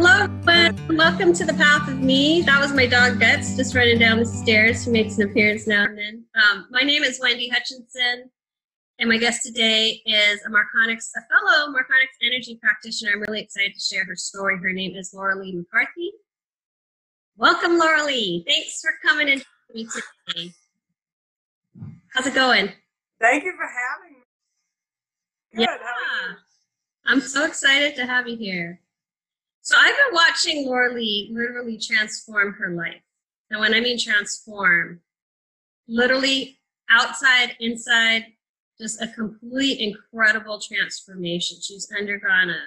Hello, everyone. Welcome to the Path of Me. That was my dog Guts just running down the stairs. Who makes an appearance now and then. Um, my name is Wendy Hutchinson, and my guest today is a Marconics, a fellow Marconics energy practitioner. I'm really excited to share her story. Her name is Lauralee McCarthy. Welcome, Lauralee. Thanks for coming in to me today. How's it going? Thank you for having me. Good. Yeah. How are you? I'm so excited to have you here. So I've been watching Lee literally transform her life. And when I mean transform, literally outside, inside, just a complete incredible transformation. She's undergone a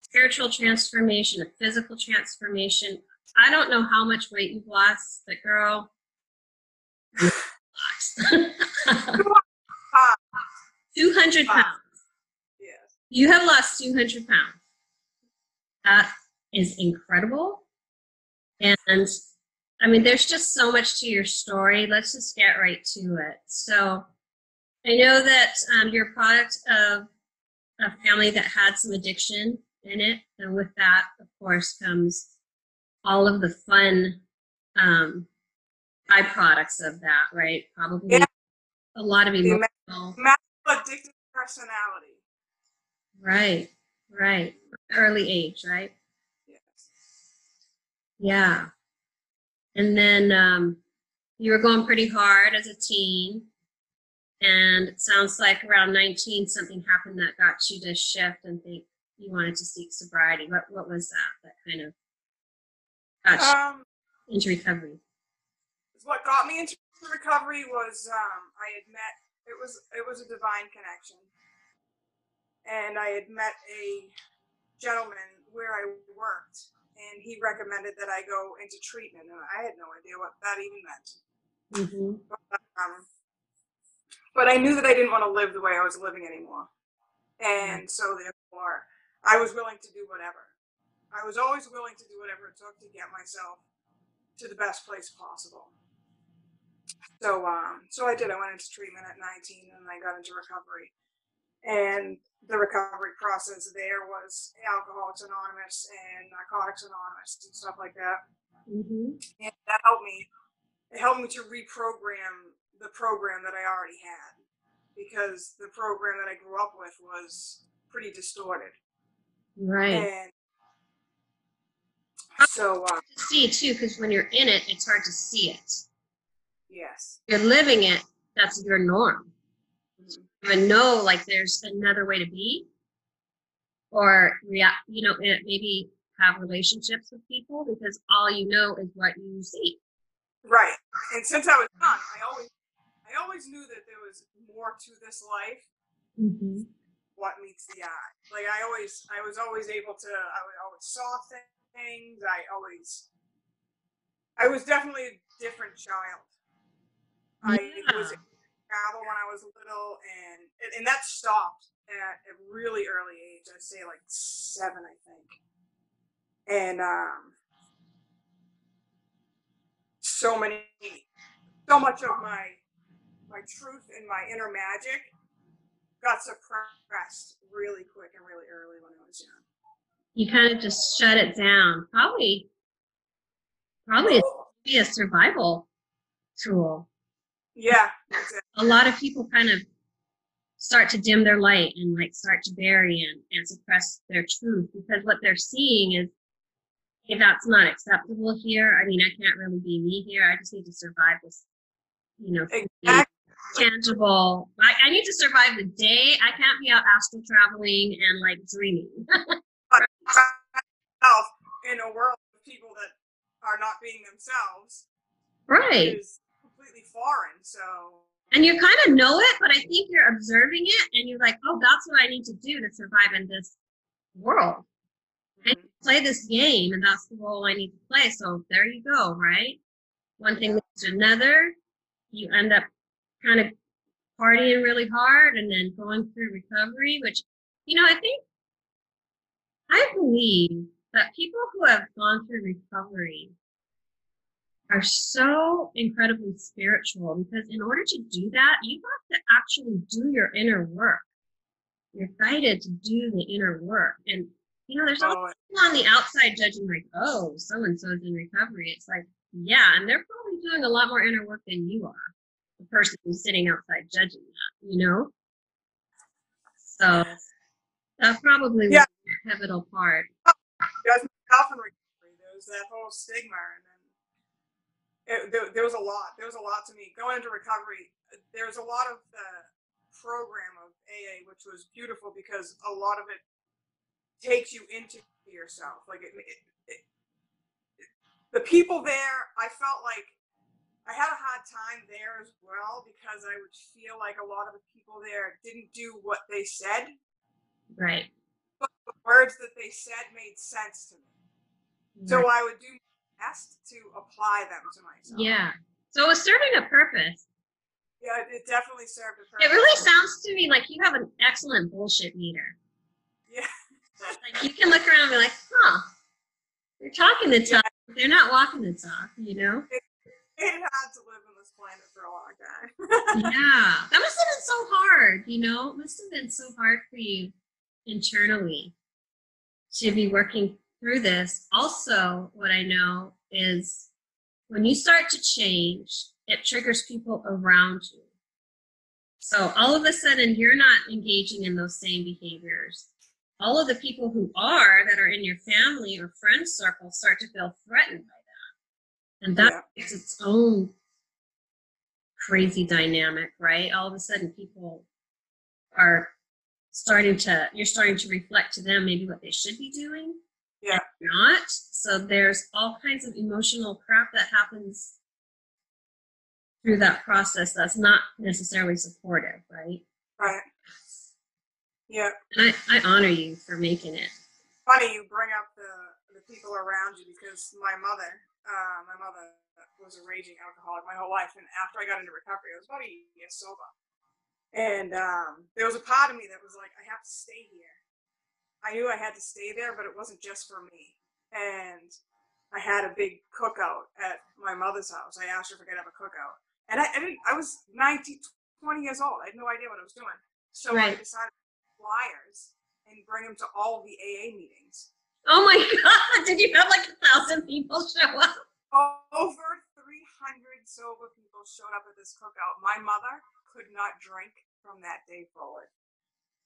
spiritual transformation, a physical transformation. I don't know how much weight you've lost, but girl, Ah, 200 pounds. yes. You have lost 200 pounds. That is incredible. And I mean, there's just so much to your story. Let's just get right to it. So I know that um, you're a product of a family that had some addiction in it. And with that, of course, comes all of the fun um, byproducts of that, right? Probably Yeah. a lot of emotional. Massive addictive personality. Right, right. Early age, right? Yes. Yeah. And then um, you were going pretty hard as a teen. And it sounds like around 19, something happened that got you to shift and think you wanted to seek sobriety. What, what was that that kind of got Um, you into recovery? what got me into recovery was um, I had met it was it was a divine connection, and I had met a gentleman where I worked, and he recommended that I go into treatment, and I had no idea what that even meant. Mm-hmm. But, um, but I knew that I didn't want to live the way I was living anymore. And so therefore, I was willing to do whatever. I was always willing to do whatever it took to get myself to the best place possible. So, um, so I did. I went into treatment at 19 and I got into recovery. And the recovery process there was Alcoholics Anonymous and Narcotics Anonymous and stuff like that Mm-hmm. and that helped me it helped me to reprogram the program that i already had because the program that i grew up with was pretty distorted Right. and so uh, To see too, because when you're in it, it's hard to see it. yes You're living it, that's your norm. Even know like there's another way to be or react you know maybe have relationships with people because all you know is what you see right and since i was young i always i always knew that there was more to this life mm-hmm. what meets the eye like i always i was always able to i always saw things i always i was definitely a different child i was Yeah. Travel when I was little, and and that stopped at a really early age. I'd say like seven, I think. And um, so many, so much of my my truth and my inner magic got suppressed really quick and really early when I was young. you kind of just shut it down probably probably it's be a survival tool Yeah, exactly. a lot of people kind of start to dim their light and like start to bury and, and suppress their truth because what they're seeing is if that's not acceptable here. I mean i can't really be me here. I just need to survive this you know exactly. tangible I, I need to survive the day. I can't be out astral traveling and like dreaming. Myself in a world of people that are not being themselves. Right. Is completely foreign. So. And you kind of know it but i think you're observing it and you're like oh that's what i need to do to survive in this world. And mm-hmm. play this game and that's the role i need to play so there you go right? One thing leads to another. You end up kind of partying really hard and then going through recovery which you know i think i believe that people who have gone through recovery are so incredibly spiritual because in order to do that, you have to actually do your inner work. You're guided to do the inner work. And you know, there's all Oh, people on the outside judging, like, oh, so and so's in recovery. It's like, yeah, and they're probably doing a lot more inner work than you are, the person who's sitting outside judging that, you know? So that probably was Yeah. a pivotal part. judgment in recovery. There was that whole stigma, and it, there, there was a lot. There was a lot to me going into recovery. There's a lot of the program of AA, which was beautiful because a lot of it takes you into yourself. Like it, it, it, the people there, I felt like I had a hard time there as well because I would feel like a lot of the people there didn't do what they said Right. but the words that they said made sense to me. So I would do best to apply them to myself. yeah. So it was serving a purpose. Yeah, it- it definitely served a purpose. It really sounds to me like you have an excellent bullshit meter. Yeah. Like you can look around and be like, huh, they're talking the talk, but they're not walking the talk, you know? It had to live on this planet for a long time. yeah. That must have been so hard, you know? It must have been so hard for you internally to be working through this. Also, what I know is when you start to change, it triggers people around you. So all of a sudden, you're not engaging in those same behaviors. All of the people who are that are in your family or friend circle start to feel threatened by that. And that Yeah. is its own crazy dynamic, right? All of a sudden, people are starting to, you're starting to reflect to them maybe what they should be doing. Yeah. Not. So there's all kinds of emotional crap that happens through that process that's not necessarily supportive, right? right. Yeah. And I, I honor you for making it. Funny you bring up the, the people around you because my mother, uh, my mother was a raging alcoholic my whole life. And after I got into recovery, I was about a year sober. And um, there was a part of me that was like, I have to stay here. I knew I had to stay there, but it wasn't just for me. And I had a big cookout at my mother's house. I asked her if I could have a cookout. And I, I didn't, I was 19, 20 years old. I had no idea what I was doing. So I decided to flyers and bring them to all the AA meetings. Oh my God. Did you have like a thousand people show up? Over 300 sober people showed up at this cookout. My mother could not drink from that day forward.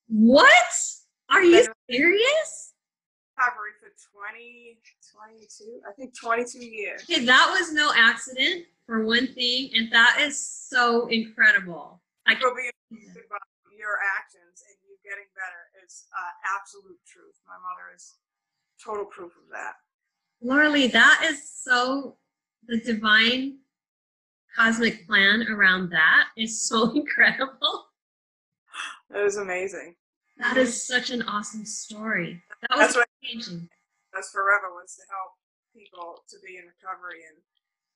What? Are you serious? Recovery for 20, 22, I think 22 years. Okay, that was no accident for one thing, and that is so incredible. I be your actions and you getting better is uh, absolute truth. My mother is total proof of that. Lauralee, that is so the divine cosmic plan around that is so incredible. It was amazing. That is such an awesome story. That was That's changing. that's forever was to help people to be in recovery and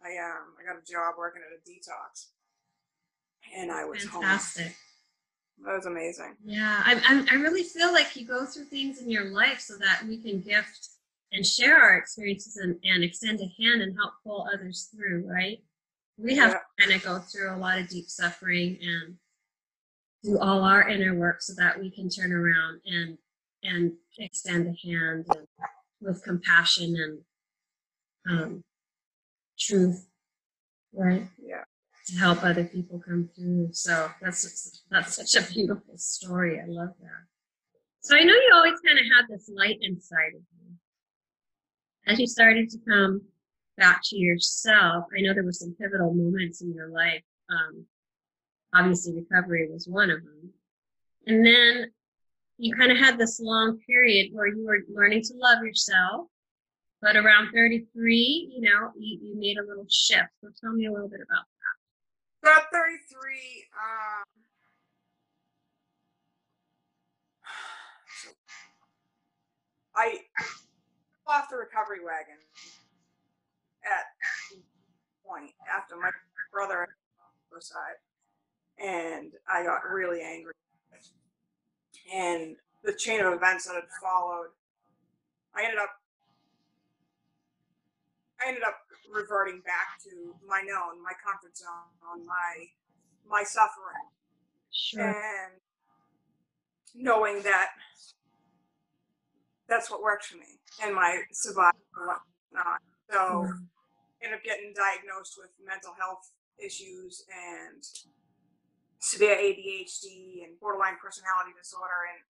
I um I got a job working at a detox and I was home. Fantastic. That was amazing. Yeah, I, I, I really feel like you go through things in your life so that we can gift and share our experiences and, and extend a hand and help pull others through, right? We have Yeah. to kind of go through a lot of deep suffering and do all our inner work so that we can turn around and and extend a hand and with compassion and um, truth, right? Yeah. to help other people come through. So that's that's such a beautiful story. I love that. So I know you always kind of had this light inside of you. As you started to come back to yourself, I know there were some pivotal moments in your life. Um, obviously, recovery was one of them. And then you kind of had this long period where you were learning to love yourself. But around 33, you know, you, you made a little shift. So tell me a little bit about So at 33, um, I fell off the recovery wagon at point after my brother suicide, and I got really angry. And the chain of events that had followed, I ended up, I ended up reverting back to my known, my comfort zone, on my my suffering, Sure. and knowing that that's what worked for me and my survival whatnot. So mm-hmm. ended up getting diagnosed with mental health issues and severe ADHD and borderline personality disorder and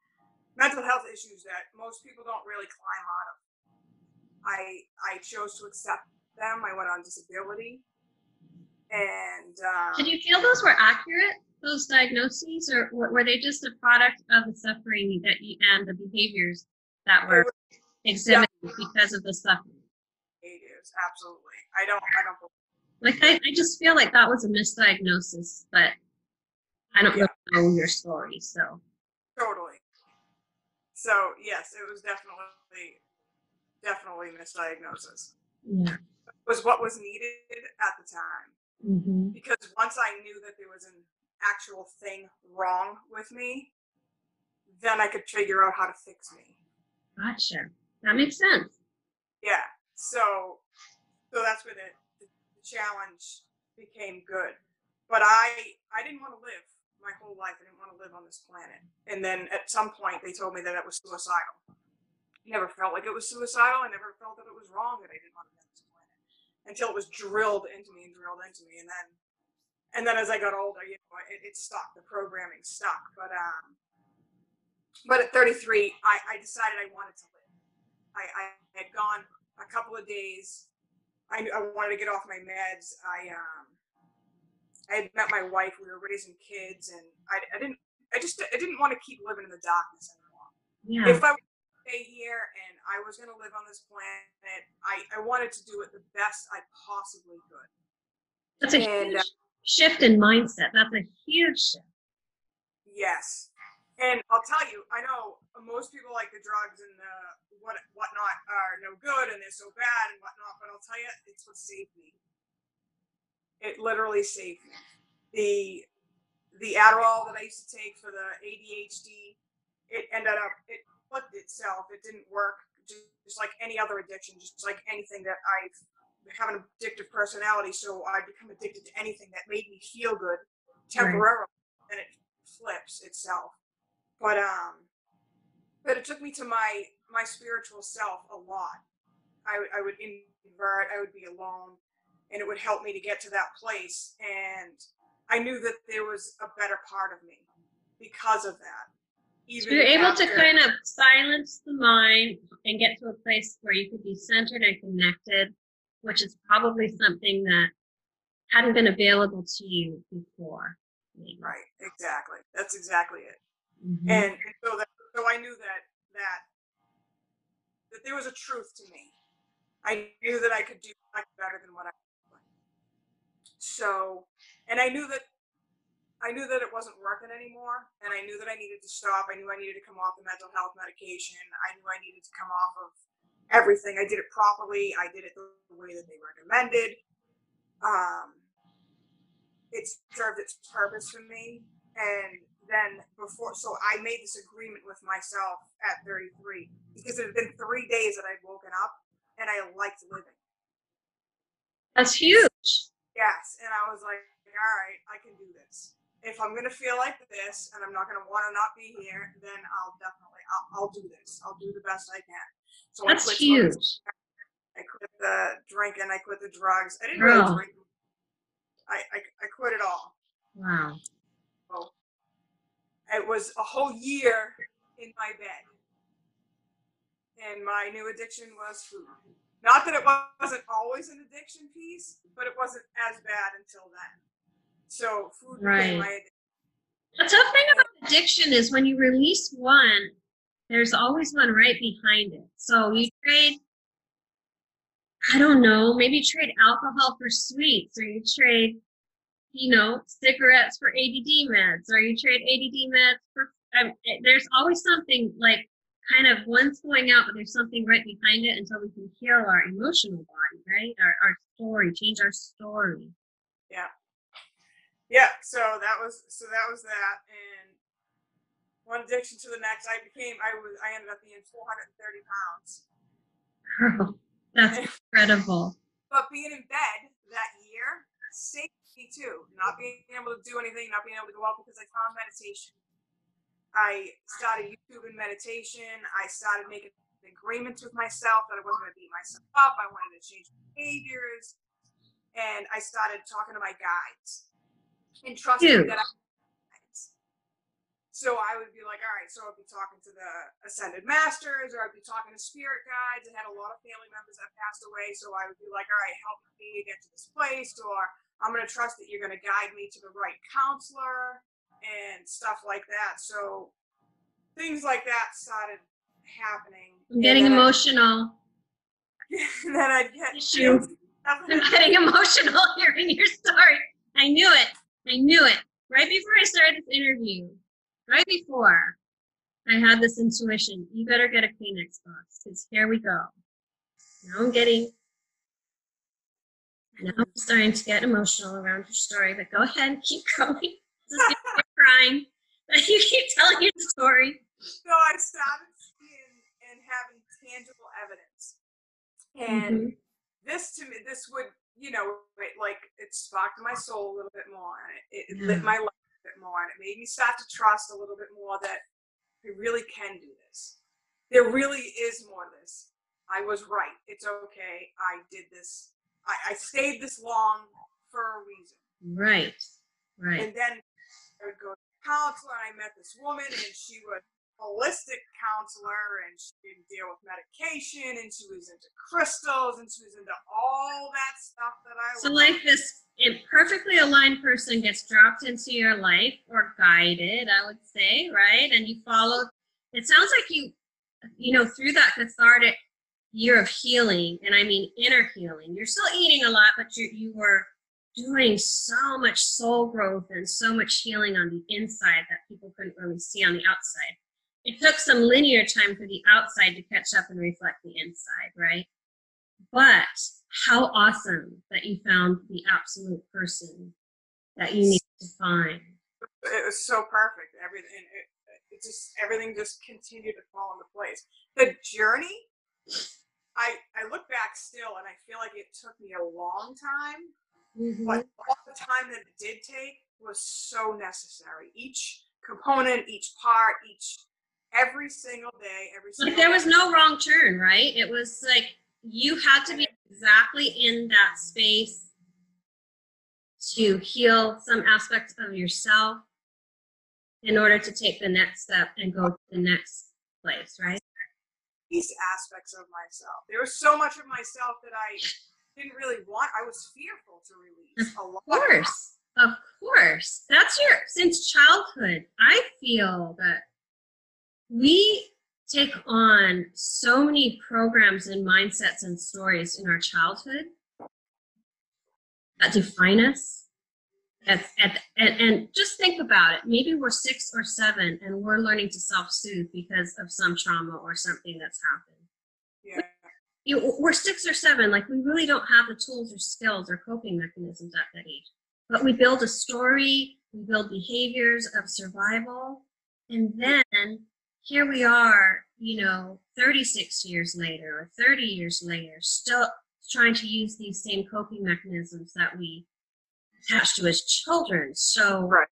mental health issues that most people don't really climb out of. I I chose to accept them. I went on disability, and um, Did you feel those were accurate? Those diagnoses, or were they just a product of the suffering that you and the behaviors that were exhibited because of the suffering? it is absolutely. I don't. I don't. Believe like I, I just feel like that was a misdiagnosis, but I don't Yeah. really know your story, so Totally. So yes, it was definitely, definitely misdiagnosis. yeah. It was what was needed at the time hmm because once I knew that there was an actual thing wrong with me, then I could figure out how to fix me. Gotcha. That makes sense. Yeah. So, so that's where the, the, the challenge became good. But I, I didn't want to live my whole life. I didn't want to live on this planet. And then at some point, they told me that it was suicidal. I never felt like it was suicidal. I never felt that it was wrong that I didn't want to live on this planet until it was drilled into me and drilled into me. And then, and then as I got older, you know, it, it stuck. The programming stuck. But um, but at 33, I, I decided I wanted to live. I, I had gone a couple of days. I, I wanted to get off my meds. I um, I had met my wife. We were raising kids, and I, I didn't. I just I didn't want to keep living in the darkness anymore. Yeah. If I stay here and I was going to live on this planet, I, I wanted to do it the best I possibly could. That's a and, uh, huge shift in mindset. That's a huge shift. Yes. And I'll tell you, I know most people like the drugs and the what whatnot are no good and they're so bad and whatnot, but I'll tell you, it's what saved me. It literally saved me. The the Adderall that I used to take for the ADHD, it ended up it flipped itself. It didn't work just, like any other addiction, just like anything that I've have an addictive personality, so I become addicted to anything that made me feel good temporarily, and it flips itself. But um, but it took me to my my spiritual self a lot. I, I would invert, I would be alone, and it would help me to get to that place. And I knew that there was a better part of me because of that. So you're able to kind of silence the mind and get to a place where you could be centered and connected, which is probably something that hadn't been available to you before. maybe. right, exactly. That's exactly it. Mhm. and, and so that so I knew that that that there was a truth to me. I knew that I could do much better than what I. So, and I knew that I knew that it wasn't working anymore, and I knew that I needed to stop. I knew I needed to come off the mental health medication. I knew I needed to come off of everything. I did it properly. I did it the way that they recommended. Um, it served its purpose for me, and then before so i made this agreement with myself at 33 because it had been three days that i'd woken up and i liked living That's huge. Yes. And i was like all right i can do this. If i'm going to feel like this and i'm not going to want to not be here then i'll definitely I'll, I'll do this. I'll do the best i can. So That's I huge. i quit the drinking i quit the drugs. I didn't really drink. I, I i quit it all. Wow. So it was a whole year in my bed. And my new addiction was food. Not that it wasn't always an addiction piece, but it wasn't as bad until then. So food became Right. my addiction. The tough thing about addiction is when you release one, there's always one right behind it. So you trade, I don't know, maybe trade alcohol for sweets, or you trade, you know, cigarettes for ADD meds, or you trade ADD meds for. Um, it- there's always something like kind of one's going out, but there's something right behind it until we can heal our emotional body, right? Our our story, change our story. Yeah, Yeah. so that was so that was that and one addiction to the next. I became I was I ended up being 430 pounds. Girl, that's incredible. But being in bed that year saved me too. Not being able to do anything, not being able to go out because I found meditation. I started YouTube and meditation. I started making agreements with myself that I wasn't going to beat myself up. I wanted to change behaviors. And I started talking to my guides and trusting that I so I would be like, all right, so I'd be talking to the ascended masters or I'd be talking to spirit guides. I had a lot of family members that passed away. So I would be like, all right, help me get to this place or I'm going to trust that you're going to guide me to the right counselor and stuff like that. So things like that started happening. I'm getting and emotional. I, then I'd get Tissue. I'm getting emotional hearing your story. I knew it. I knew it. Right before I started this interview, right before, I had this intuition. You better get a Kleenex box because here we go. Now I'm getting, now I'm starting to get emotional around your story, but go ahead, keep going. This is you're crying. You keep telling your story. so I started seeing and having tangible evidence. And Mhm. this to me, this would, you know, it, like it sparked my soul a little bit more, and it, it Yeah. lit my life a bit more, and it made me start to trust a little bit more that I really can do this. There really is more to this. I was right. It's okay. I did this. I, I stayed this long for a reason. Right, right. And then I would go to and I met this woman, and she was a holistic counselor, and she didn't deal with medication, and she was into crystals, and she was into all that stuff that I So, like this a perfectly aligned person gets dropped into your life or guided, I would say, right? And you follow. It sounds like you, you know, through that cathartic year of healing, and I mean inner healing. You're still eating a lot, but you you were doing so much soul growth and so much healing on the inside that people couldn't really see on the outside. It took some linear time for the outside to catch up and reflect the inside, right? But how awesome that you found the absolute person that you need to find. it was so perfect. Everything, it, it just everything just continued to fall into place. The journey, I I look back still, and I feel like it took me a long time, Mm-hmm. but all the time that it did take was so necessary. Each component, each part, each every single day, every single. Like there was day. no wrong turn, right? It was like you had to be exactly in that space to heal some aspects of yourself in order to take the next step and go to the next place, right? these aspects of myself. There was so much of myself that I didn't really want. I was fearful to release. A lot. Of course. Of course. That's your since childhood. I feel that we take on so many programs and mindsets and stories in our childhood that define us. At, at, and, and just think about it. Maybe we're six or seven and we're learning to self soothe because of some trauma or something that's happened. You know, we're six or seven, like we really don't have the tools or skills or coping mechanisms at that age. But we build a story, we build behaviors of survival, and then here we are, you know, 36 years later or 30 years later, still trying to use these same coping mechanisms that we attached to as children. So Right.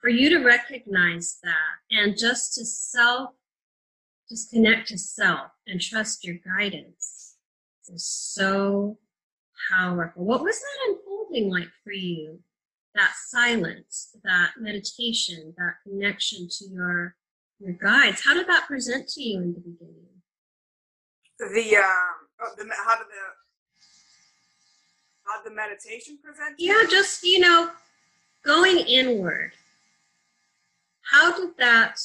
for you to recognize that and just to self just connect to self and trust your guidance is so powerful. What was that unfolding like for you? That silence, that meditation, that connection to your your guides. How did that present to you in the beginning? The um. Oh, the how did the how did the meditation present? to Yeah, just you know, going inward. How did that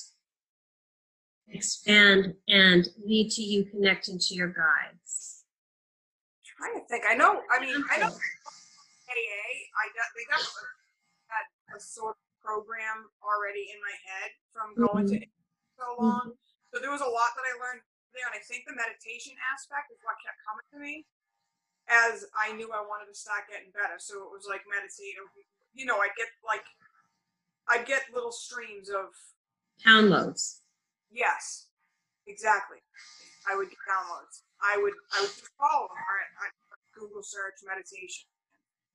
expand and lead to you connecting to your guides? trying to think. I know. I mean, I know AA. I got they got had a sort of program already in my head from going to mm-hmm. so long. Mm-hmm. So there was a lot that I learned there, and I think the meditation aspect is what kept coming to me as I knew I wanted to start getting better. So it was like meditating. You know, I'd get like I'd get little streams of Downloads. Yes, exactly. I would get downloads. I would I would just follow them. Or Google search meditation,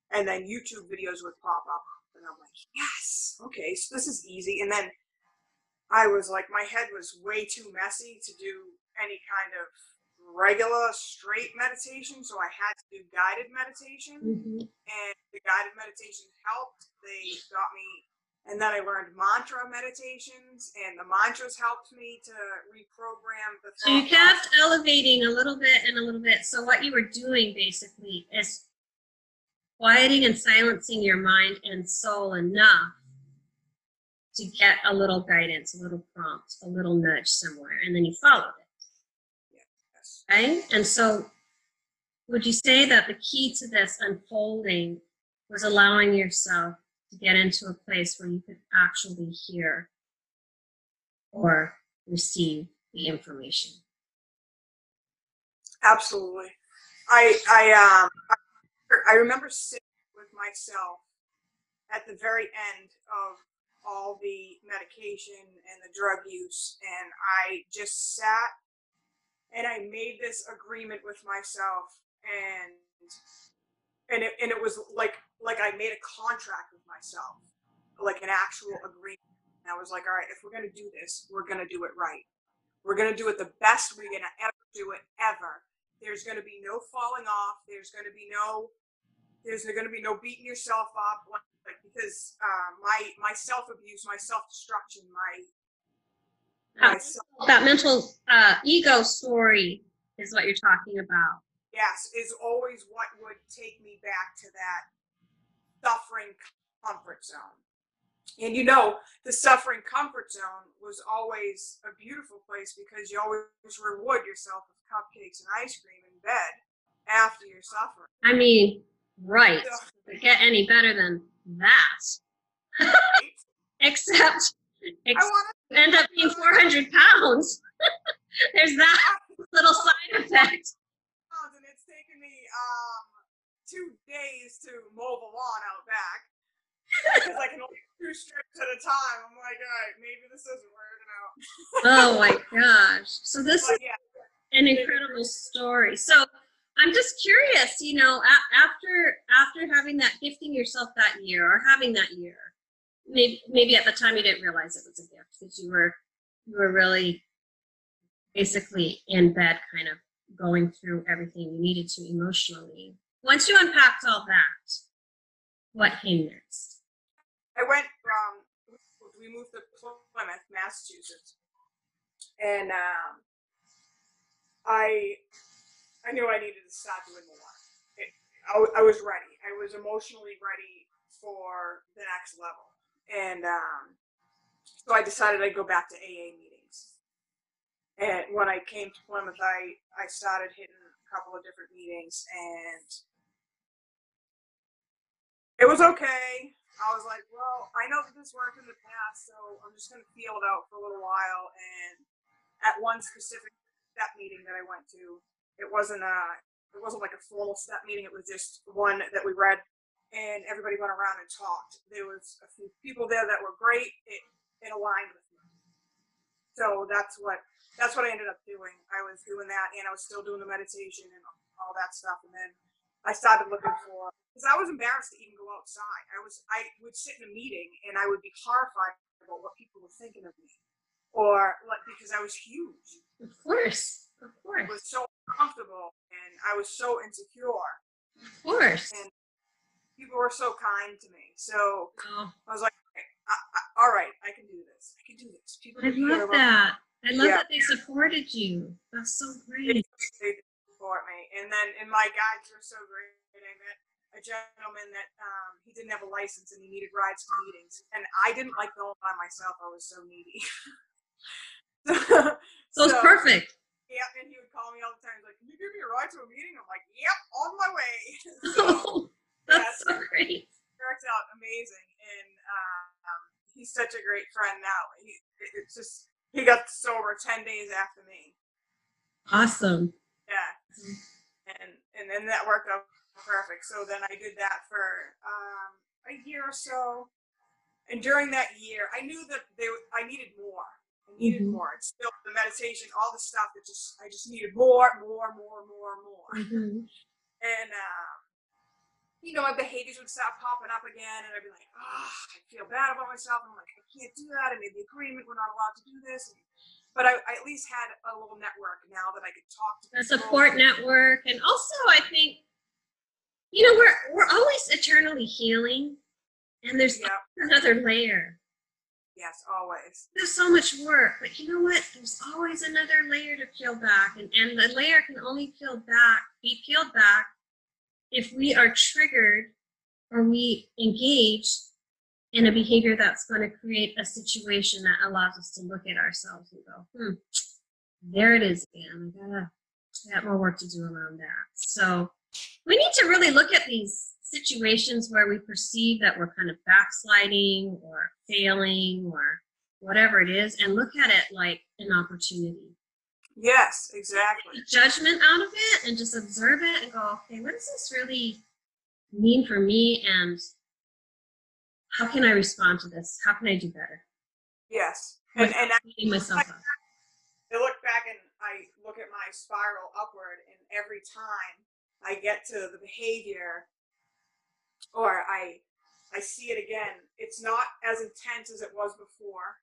and then YouTube videos would pop up, and I'm like, yes, okay, so this is easy. And then I was like, my head was way too messy to do any kind of regular straight meditation, so I had to do guided meditation, Mhm. and the guided meditation helped. They got me, and then I learned mantra meditations, and the mantras helped me to reprogram the. So you kept elevating a little bit and a little bit. So what you were doing basically is quieting and silencing your mind and soul enough to get a little guidance, a little prompt, a little nudge somewhere, and then you followed it, Yes. right? And so would you say that the key to this unfolding was allowing yourself to get into a place where you could actually hear or receive the information? Absolutely. I I um I remember sitting with myself at the very end of all the medication and the drug use and I just sat and I made this agreement with myself and and it, and it was like like I made a contract with myself like an actual agreement. And I was like all right if we're going to do this we're going to do it right. We're going to do it the best we're going to ever do it ever. There's going to be no falling off. There's going to be no there's going to be no beating yourself up like, because uh, my my self abuse my self destruction my my That, that mental uh, ego story is what you're talking about. yes is always what would take me back to that suffering comfort zone and you know the suffering comfort zone was always a beautiful place because you always reward yourself with cupcakes and ice cream in bed after you're suffering I mean, right. So- get any better than that? right? Except, to end up being 400 pounds. There's that little side effect. and it's taken me um two days to mow the lawn out back because I can only do two strips at a time. I'm like, all right, maybe this isn't working out. Oh my gosh. So this is yeah, an incredible story. So I'm just curious, you know, a- after after having that gifting yourself that year or having that year, maybe maybe at the time you didn't realize it was a gift because you were you were really basically in bed kind of going through everything you needed to emotionally. Once you unpacked all that, what came next? I went from we moved to Plymouth, Massachusetts, and um, I I knew I needed to start doing more. It, I was ready. I was emotionally ready for the next level, and um, so I decided I'd go back to AA meetings. And when I came to Plymouth, I I started hitting a couple of different meetings, and it was okay. I was like, well, I know that this worked in the past, so I'm just going to feel it out for a little while. And at one specific step meeting that I went to, it wasn't a, it wasn't like a formal step meeting. It was just one that we read, and everybody went around and talked. There was a few people there that were great. It it aligned with me. So that's what that's what I ended up doing. I was doing that, and I was still doing the meditation and all that stuff. And then I started looking for because I was embarrassed to even go outside. I was I would sit in a meeting and I would be horrified about what people were thinking of me, or like because I was huge. Of course, of course. I was so comfortable and I was so insecure. of course. And people were so kind to me. So Oh, I was like, okay, I, I, all right, I can do this. I can do this. People I love that. I love Yeah. that they supported you. That's so great. they did support me. And then, and my guides were so great. I met a gentleman that um, he didn't have a license and he needed rides to meetings, and I didn't like going by myself. I was so needy. So it's perfect. Yeah, and he would call me all the time. He's like, "Can you give me a ride to a meeting?" I'm like, "Yep, on my way." so Oh, that's so great. it worked out amazing, and um, he's such a great friend now. He, it's just he got sober ten days after me. Awesome. And and then that worked out perfect. So then I did that for um, a year or so, and during that year, I knew that they I needed more. I needed Mhm. more. It's still the meditation, all the stuff that just I just needed more, more, more, more, more. Mhm. And um, you know, my behaviors would start popping up again, and I'd be like, oh, I feel bad about myself. I'm like, I can't do that. I made the agreement. We're not allowed to do this. And but I, I at least had a little network now that I could talk to a support network and also i think you know we're we're always eternally healing and there's Yeah, another layer. Yes, always. there's so much work but you know what? There's always another layer to peel back and, and the layer can only peel back be peeled back if we are triggered or we engage in a behavior that's going to create a situation that allows us to look at ourselves and go hmm there it is again. I gotta I got more work to do around that. So we need to really look at these situations where we perceive that we're kind of backsliding or failing or whatever it is and look at it like an opportunity. Yes, exactly. Judgment out of it and just observe it and go okay what does this really mean for me and how can i respond to this? How can i do better? Yes, and and I, myself up. I look back and I look at my spiral upward, and every time I get to the behavior, or I I see it again, it's not as intense as it was before,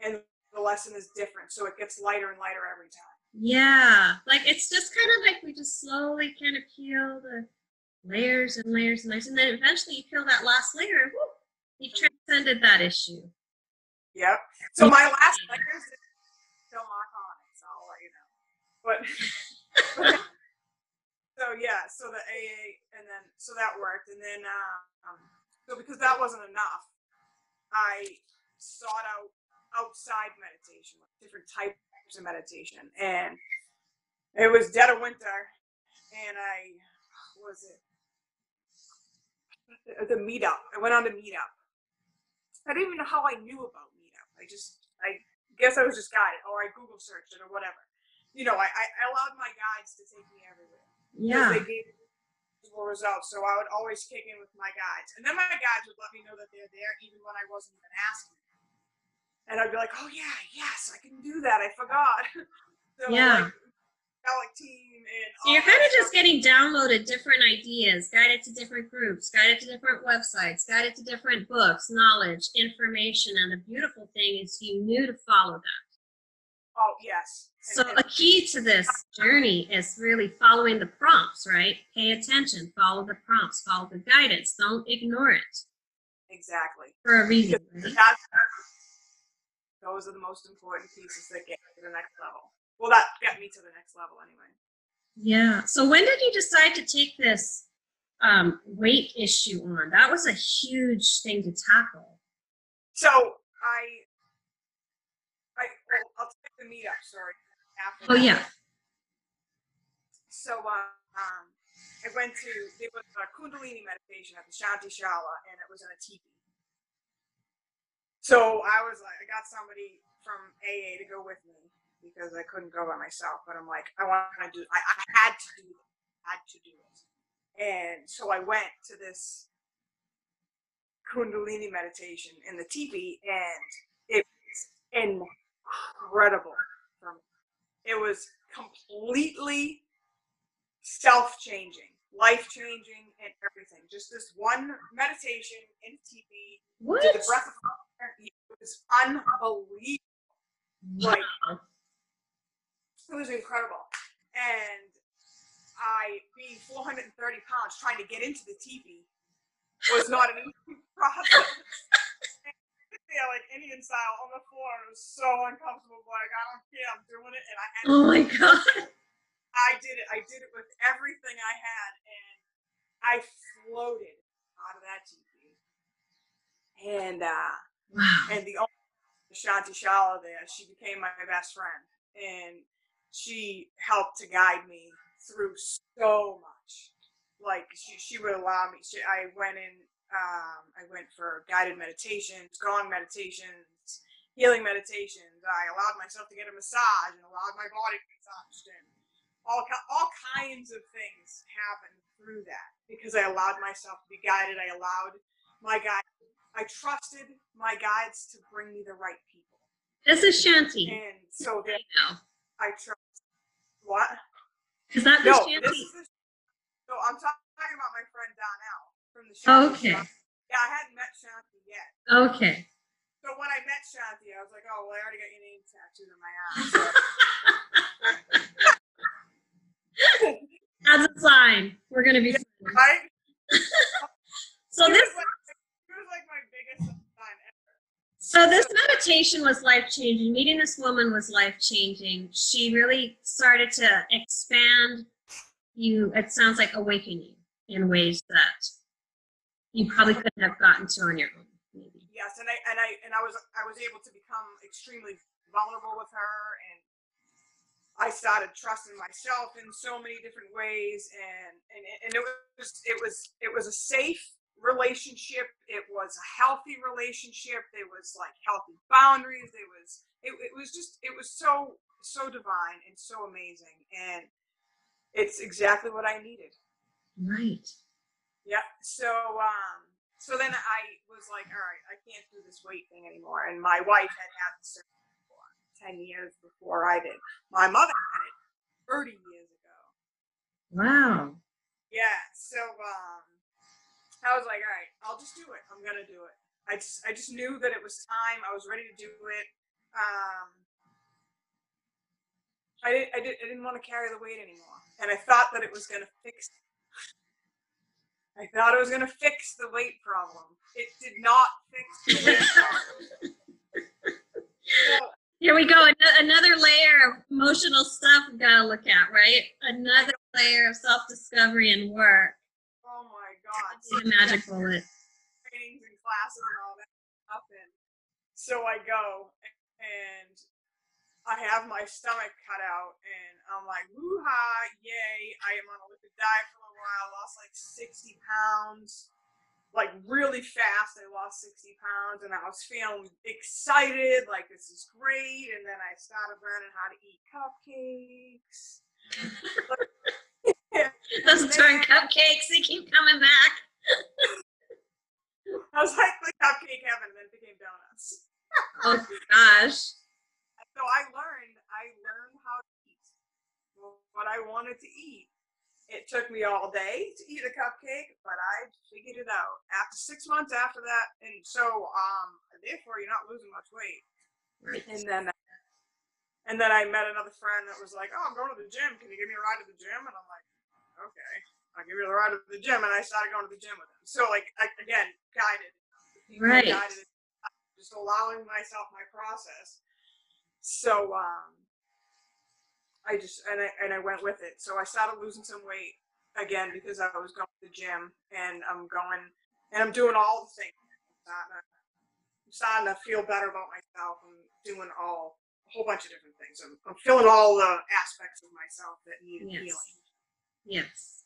and the lesson is different, so it gets lighter and lighter every time. Yeah, like it's just kind of like we just slowly kind of peel the layers and layers and layers, and then eventually you peel that last layer, and whoop, you transcended that issue. Yep. So my last still mark on it, so I'll let you know. But, so yeah, so the AA, and then so that worked, and then um, so because that wasn't enough, I sought out outside meditation, different types of meditation, and it was dead of winter, and I was it the, the meetup. I went on to meetup. I don't even know how I knew about meetup. I just I guess I was just guided, or oh, I Google searched it, or whatever. You know, I, I allowed my guides to take me everywhere Yeah, they gave me results. So I would always kick in with my guides, and then my guides would let me know that they're there even when I wasn't even asking. And I'd be like, "Oh yeah, yes, I can do that. I forgot." so Yeah. like, Alec team and so you're kind of just getting downloaded different ideas, guided to different groups, guided to different websites, guided to different books, knowledge, information, and the beautiful thing is you knew to follow that. Oh yes. So and- a key to this journey is really following the prompts, right? Pay attention, follow the prompts, follow the guidance. Don't ignore it exactly. for a reason. Right? Those are the most important pieces that get to the next level. Well, that got me to the next level anyway. Yeah. So when did you decide to take this um, weight issue on? That was a huge thing to tackle. So I, I, well, I'll take the meetup story after. Oh that. yeah. So uh, um, I went to there was a Kundalini meditation at the Shanti Shala, and it was in a teepee. So I was like, I got somebody from AA to go with me because I couldn't go by myself. But I'm like, I want to do. I, I had to do it. Had to do it. And so I went to this Kundalini meditation in the teepee, and it was incredible for me. It was completely self-changing, life-changing, and everything. Just this one meditation in teepee, What? did the breath of fire. It was unbelievable. Like. It was incredible. And I, being 430 pounds, trying to get into the teepee was not an easy process. Yeah, like Indian style on the floor. It was so uncomfortable. Like I don't care, I'm doing it, and I had. Oh my god. I did it. I did it with everything I had, and I floated out of that teepee. And uh, Wow. and the owner, Shanti Shala there, she became my best friend, and she helped to guide me through so much. Like she, she would allow me. She, I went in. Um, I went for guided meditations, gong meditations, healing meditations. I allowed myself to get a massage and allowed my body to be touched, and all all kinds of things happened through that because I allowed myself to be guided. I allowed my guide. I trusted my guides to bring me the right people. This is Shanti. And so that. I trust what? Is that the No, this is so I'm talking about my friend Donnell from the Shanti okay. Yeah, I hadn't met Shanti yet. Okay. So when I met Shanti, I was like, oh, well, I already got your name tattooed on my arm. As a sign, we're gonna be. right? So this, like, he was like my biggest sign ever. So this meditation was life changing. Meeting this woman was life changing. She really started to expand you. It sounds like awakening in ways that you probably couldn't have gotten to on your own. Maybe. Yes, and I and I and I was I was able to become extremely vulnerable with her and I started trusting myself in so many different ways and and, and it was it was it was a safe relationship it was a healthy relationship there was like healthy boundaries there was it, it was just it was so so divine and so amazing and it's exactly what i needed Right. yeah. So um so then I was like, all right, I can't do this weight thing anymore. And my wife had had the surgery for ten years before I did. My mother had it thirty years ago. Wow. Yeah. So um I was like, all right, I'll just do it. I'm gonna do it. I just I just knew that it was time. I was ready to do it. Um I didn't I, did, I didn't want to carry the weight anymore. And I thought that it was gonna fix I thought it was gonna fix the weight problem. It did not fix the weight problem. So, Here we go. An- another layer of emotional stuff we gotta look at, right? Another layer of self discovery and work. God. The magic bullet. trainings and classes and all that stuff. And so I go and I have my stomach cut out and I'm like, woo ha, yay. I am on a liquid diet for a while, lost like 60 pounds. Like really fast, I lost 60 pounds and I was feeling excited, like this is great. And then I started learning how to eat cupcakes. Those darn cupcakes, they keep coming back. I was like the cupcake heaven, and then became donuts. Oh gosh. so I learned I learned how to eat what I wanted to eat. It took me all day to eat a cupcake, but I figured it out. After six months after that, and so um, therefore you're not losing much weight. Right. And then and then I met another friend that was like, "Oh, I'm going to the gym. Can you give me a ride to the gym?" And I'm like, "Okay, I'll give you a ride to the gym." And I started going to the gym with him. So like I, again, guided, Right. guided, just allowing myself my process. So um, I just and I and I went with it. So I started losing some weight again because I was going to the gym and I'm going and I'm doing all the things. I'm starting to, I'm starting to feel better about myself. I'm doing all a whole bunch of different things. I'm, I'm feeling all the aspects of myself that need Yes. healing. Yes.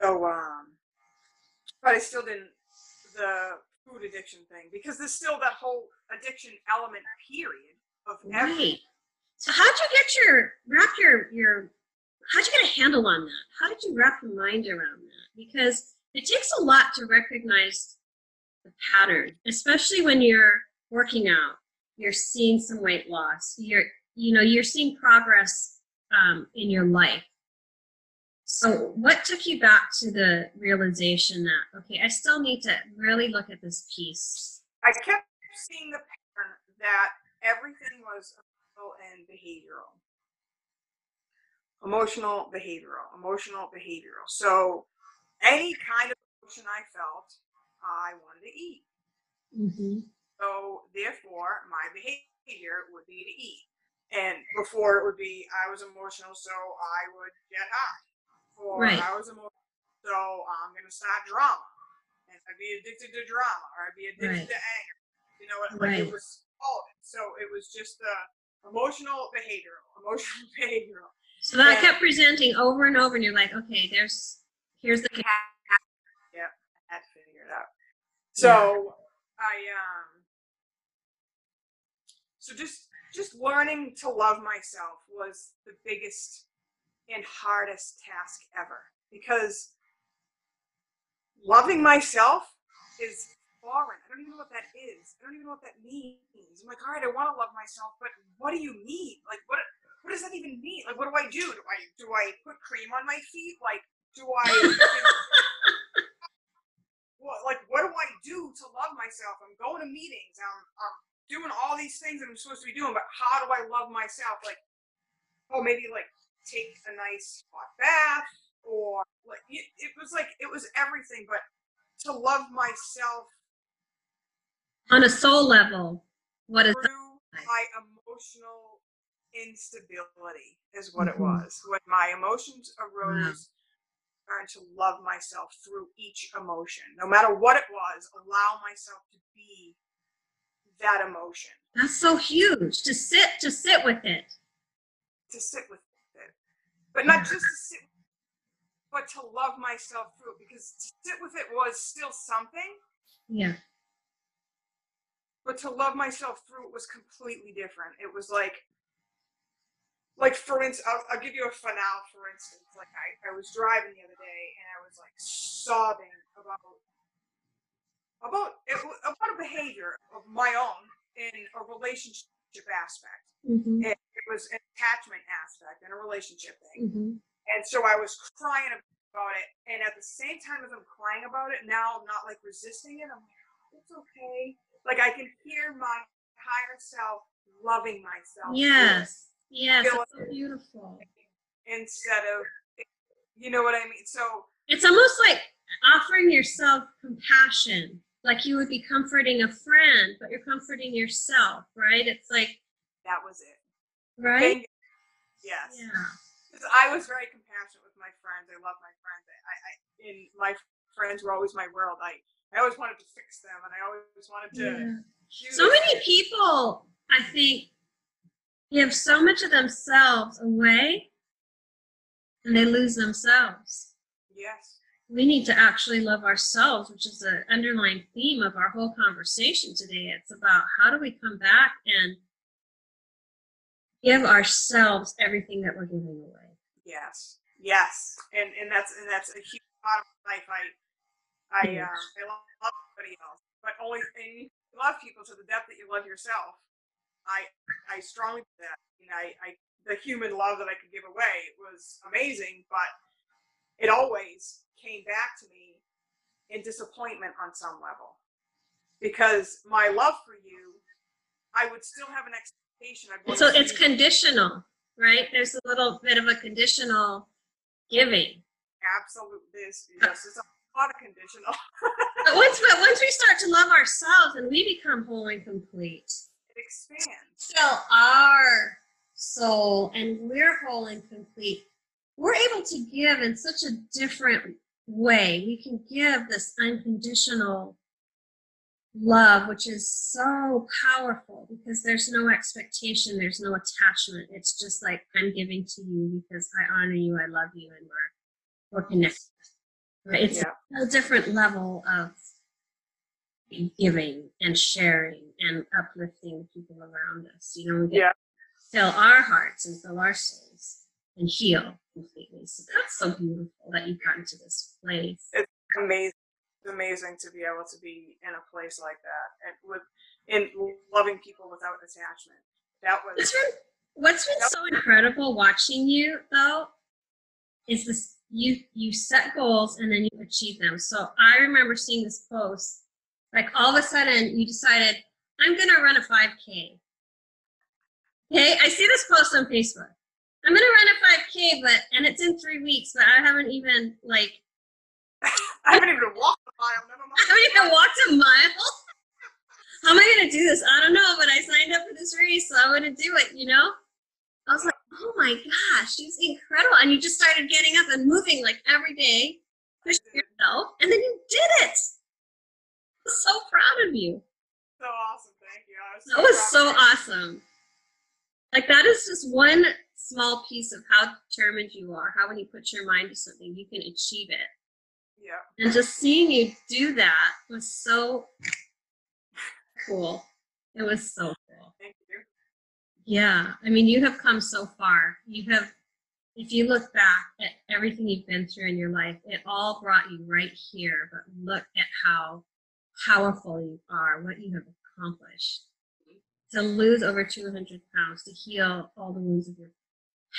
So um, but I still didn't the food addiction thing because there's still that whole addiction element period of everything. Right. So how'd you get your wrap your your how'd you get a handle on that? How did you wrap your mind around that? Because it takes a lot to recognize the pattern, especially when you're working out. You're seeing some weight loss. You're you know you're seeing progress um, in your life. So what took you back to the realization that okay, I still need to really look at this piece. I kept seeing the pattern that everything was emotional and behavioral. Emotional, behavioral, emotional, behavioral. So any kind of emotion I felt, I wanted to eat. Mm-hmm. So therefore, my behavior would be to eat. And before it would be I was emotional, so I would get high. Or Right. I was emotional, so I'm gonna start drama. And I'd be addicted to drama, or I'd be addicted Right. to anger. You know, what like Right. it was all of it. So it was just the emotional, behavioral, emotional, behavioral. So that Yeah. kept presenting over and over, and you're like, okay, there's here's the cat. Yeah, I had to figure it out. So I um so just just learning to love myself was the biggest and hardest task ever because loving myself is foreign. I don't even know what that is. I don't even know what that means. I'm like, all right, I want to love myself, but what do you mean? Like, what what does that even mean? Like, what do I do? Do I do I put cream on my feet? Like, do I? what like what do I do to love myself? I'm going to meetings. I'm I'm doing all these things that I'm supposed to be doing, but how do I love myself? Like, oh, maybe like take a nice hot bath, or like it, it was like it was everything, but to love myself On a soul level, what is my emotional instability is what Mhm. it was. When my emotions arose, trying to love myself through each emotion, no matter what it was, allow myself to be that emotion, That's so huge. To sit, to sit with it. to sit with it, but not just to sit, but to love myself through it. Because to sit with it was still something, Yeah. but to love myself through it was completely different. It was like, like for instance, I'll, I'll give you a finale. For instance, like I, I was driving the other day and I was like sobbing about about it, about a behavior of my own in a relationship aspect. Mm-hmm. It, it was an attachment aspect and a relationship thing. Mm-hmm. And so I was crying about it, and at the same time as I'm crying about it, now I'm not like resisting it. I'm like, "Oh, it's okay. Like I can hear my higher self loving myself. Yes. Yes. It's so beautiful. Instead of, you know what I mean? So It's almost like offering yourself compassion. Like you would be comforting a friend, but you're comforting yourself, right? It's like, that was it. right? Yes. Yeah. I was very compassionate with my friends. I love my friends. I, I, I and my friends were always my world. I, I always wanted to fix them, and I always wanted to. Yeah. So many people, I think, give so much of themselves away and they lose themselves. Yes. We need to actually love ourselves, which is the underlying theme of our whole conversation today. It's about how do we come back and give ourselves everything that we're giving away. Yes, yes, and and that's and that's a huge part of life. I I um, I love everybody else, but only and you love people to the depth that you love yourself. I I strongly believe that. You know, I, I the human love that I could give away was amazing, but it always came back to me in disappointment on some level because my love for you, I would still have an expectation. So it's conditional, right? There's a little bit of a conditional giving. absolute this yes, it's a lot of conditional. But once, but once we start to love ourselves and we become whole and complete, it expands. So our soul and we're whole and complete, we're able to give in such a different way. We can give this unconditional love, which is so powerful because there's no expectation, there's no attachment. It's just like I'm giving to you because I honor you, I love you, and we're we're connected. Right? It's Yeah. a different level of giving and sharing and uplifting the people around us. You know, we Yeah. fill our hearts and fill our souls and heal completely. So that's so beautiful that you've gotten to this place. amazing it's amazing to be able to be in a place like that and with in loving people without attachment that was What's been, what's been so incredible watching you though is this you you set goals and then you achieve them. So I remember seeing this post, like all of a sudden you decided, I'm gonna run a 5K. Okay, I see this post on Facebook. I'm gonna run a 5K, but and it's in three weeks, but I haven't even like i haven't even walked a mile never mind I haven't even walked a mile. How am I gonna do this? I don't know, but I signed up for this race, so I'm gonna do it, you know? I was like, oh my gosh, she's incredible. And you just started getting up and moving like every day, pushing yourself, and then you did it. I'm so proud of you. so awesome thank you was That was so awesome. Like that is just one small piece of how determined you are, how when you put your mind to something, you can achieve it. yeah And just seeing you do that was so cool. It was so cool. thank you Yeah. I mean, you have come so far. You have, if you look back at everything you've been through in your life, it all brought you right here. But look at how powerful you are, what you have accomplished. To lose over 200 pounds, to heal all the wounds of your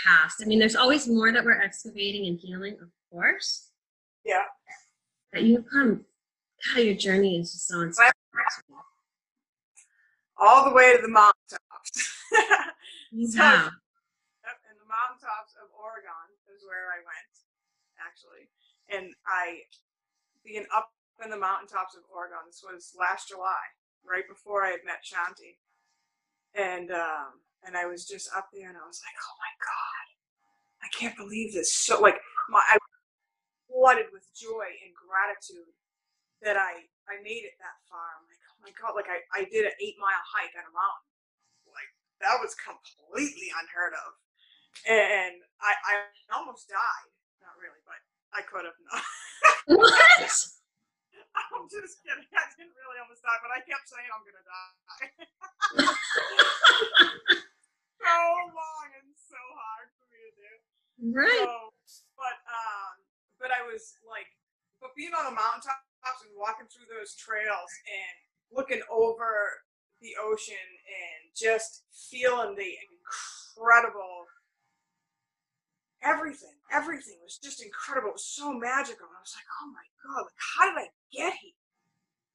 past. I mean, there's always more that we're excavating and healing, of course. yeah But you've come, God, your journey is just so inspiring. all the way to the mountaintops. Yeah. Yep, and the mountaintops of Oregon is where I went, actually. And I, being up in the mountaintops of Oregon, this was last July, right before I had met Shanti. And um, and I was just up there, and I was like, oh my god, I can't believe this. So like, my I flooded with joy and gratitude that I I made it that far. I'm like, oh my god, like I I did an eight mile hike on a mountain Like, that was completely unheard of. And I, I almost died. Not really, but I could have not. what? I'm just kidding. I didn't really almost die, but I kept saying I'm gonna die. so long and so hard for me to do. Right. So, but um, but I was like, but being on the mountaintops and walking through those trails and looking over the ocean and just feeling the incredible everything everything was just incredible. It was so magical. I was like oh my god like how did i get here?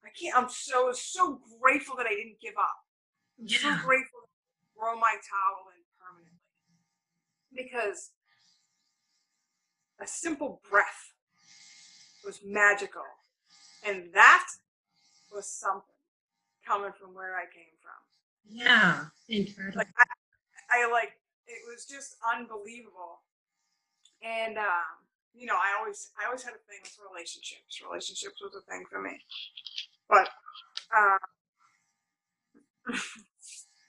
I can't i'm so so grateful that i didn't give up. I'm so grateful throw my towel in permanently because a simple breath was magical and that was something coming from where i came from Yeah. Incredible. like I, I like it was just unbelievable and um you know i always i always had a thing with relationships relationships was a thing for me but uh,